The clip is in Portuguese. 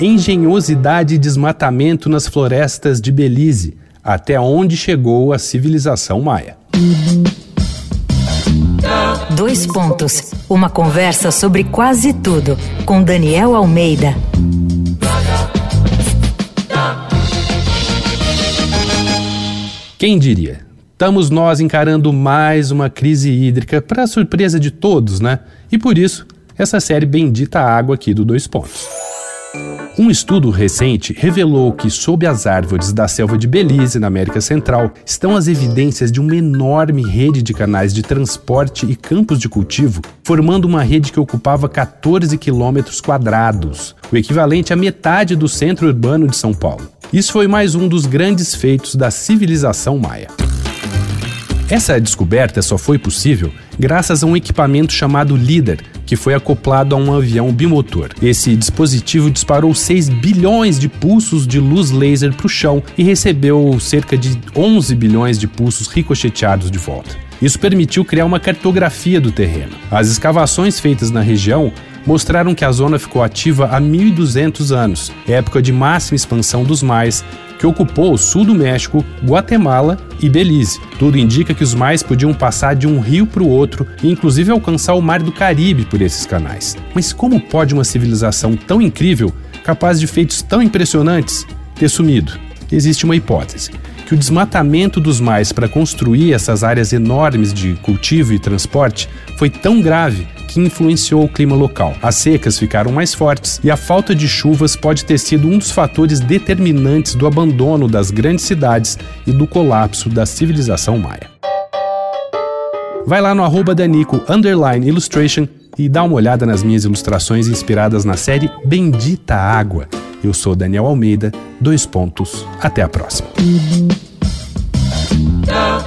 engenhosidade e desmatamento nas florestas de Belize, até onde chegou a civilização maia. Dois pontos. Uma conversa sobre quase tudo com Daniel Almeida. Quem diria? Estamos nós encarando mais uma crise hídrica, para surpresa de todos, né? E por isso, essa série bendita água aqui do Dois Pontos. Um estudo recente revelou que, sob as árvores da selva de Belize, na América Central, estão as evidências de uma enorme rede de canais de transporte e campos de cultivo, formando uma rede que ocupava 14 quilômetros quadrados, o equivalente à metade do centro urbano de São Paulo. Isso foi mais um dos grandes feitos da civilização maia. Essa descoberta só foi possível graças a um equipamento chamado LIDAR, que foi acoplado a um avião bimotor. Esse dispositivo disparou 6 bilhões de pulsos de luz laser para o chão e recebeu cerca de 11 bilhões de pulsos ricocheteados de volta. Isso permitiu criar uma cartografia do terreno. As escavações feitas na região mostraram que a zona ficou ativa há 1.200 anos, época de máxima expansão dos mais, que ocupou o sul do México, Guatemala e Belize. Tudo indica que os mais podiam passar de um rio para o outro e inclusive alcançar o Mar do Caribe por esses canais. Mas como pode uma civilização tão incrível, capaz de feitos tão impressionantes, ter sumido? Existe uma hipótese que o desmatamento dos mais para construir essas áreas enormes de cultivo e transporte foi tão grave que influenciou o clima local. As secas ficaram mais fortes e a falta de chuvas pode ter sido um dos fatores determinantes do abandono das grandes cidades e do colapso da civilização maia. Vai lá no arroba Danico Illustration e dá uma olhada nas minhas ilustrações inspiradas na série Bendita Água. Eu sou Daniel Almeida, dois pontos. Até a próxima.